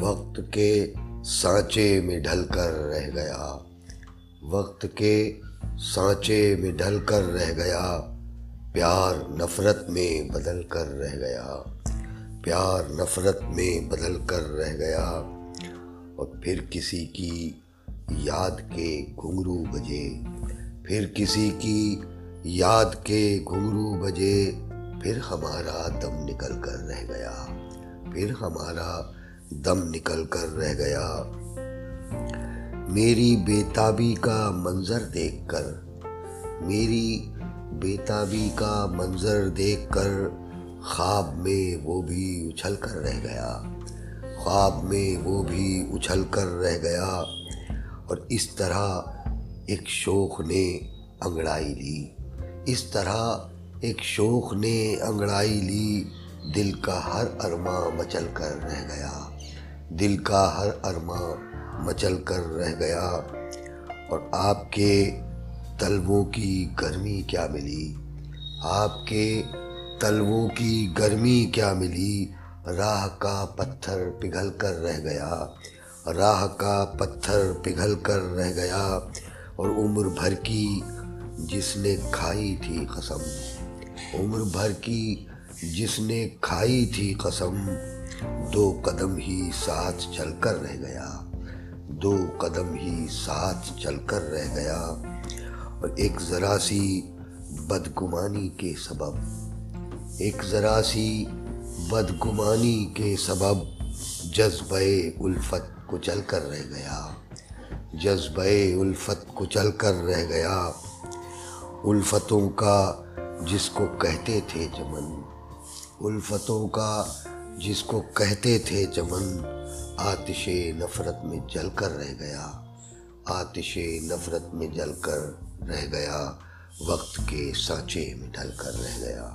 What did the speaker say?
وقت کے سانچے میں ڈھل کر رہ گیا۔ وقت کے سانچے میں ڈھل کر رہ گیا۔ پیار نفرت میں بدل کر رہ گیا۔ پیار نفرت میں بدل کر رہ گیا۔ اور پھر کسی کی یاد کے گھنگرو بجے۔ پھر کسی کی یاد کے گھنگرو بجے۔ پھر ہمارا دم نکل کر رہ گیا۔ پھر ہمارا دم نکل کر رہ گیا۔ میری بیتابی کا منظر دیکھ کر، میری بیتابی کا منظر دیکھ کر خواب میں وہ بھی اچھل کر رہ گیا۔ خواب میں وہ بھی اچھل کر رہ گیا۔ اور اس طرح ایک شوق نے انگڑائی لی۔ اس طرح ایک شوق نے انگڑائی لی۔ دل کا ہر ارماں مچل کر رہ گیا۔ دل کا ہر ارماں مچل کر رہ گیا اور آپ کے تلووں کی گرمی کیا ملی؟ آپ کے تلووں کی گرمی کیا ملی؟ راہ کا پتھر پگھل کر رہ گیا، راہ کا پتھر پگھل کر رہ گیا اور عمر بھر کی جس نے کھائی تھی قسم، عمر بھر کی جس نے کھائی تھی قسم دو قدم ہی ساتھ چل کر رہ گیا۔ دو قدم ہی ساتھ چل کر رہ گیا۔ اور ایک ذرا سی بدگمانی کے سبب۔ ایک ذرا سی بدگمانی کے سبب جذبہ الفت کو چل کر رہ گیا۔ جذبہ الفت کو چل کر رہ گیا۔ الفتوں کا جس کو کہتے تھے چمن الفتوں کا جس کو کہتے تھے چمن آتش نفرت میں جل کر رہ گیا۔ آتش نفرت میں جل کر رہ گیا، وقت کے سانچے میں ڈھل کر رہ گیا۔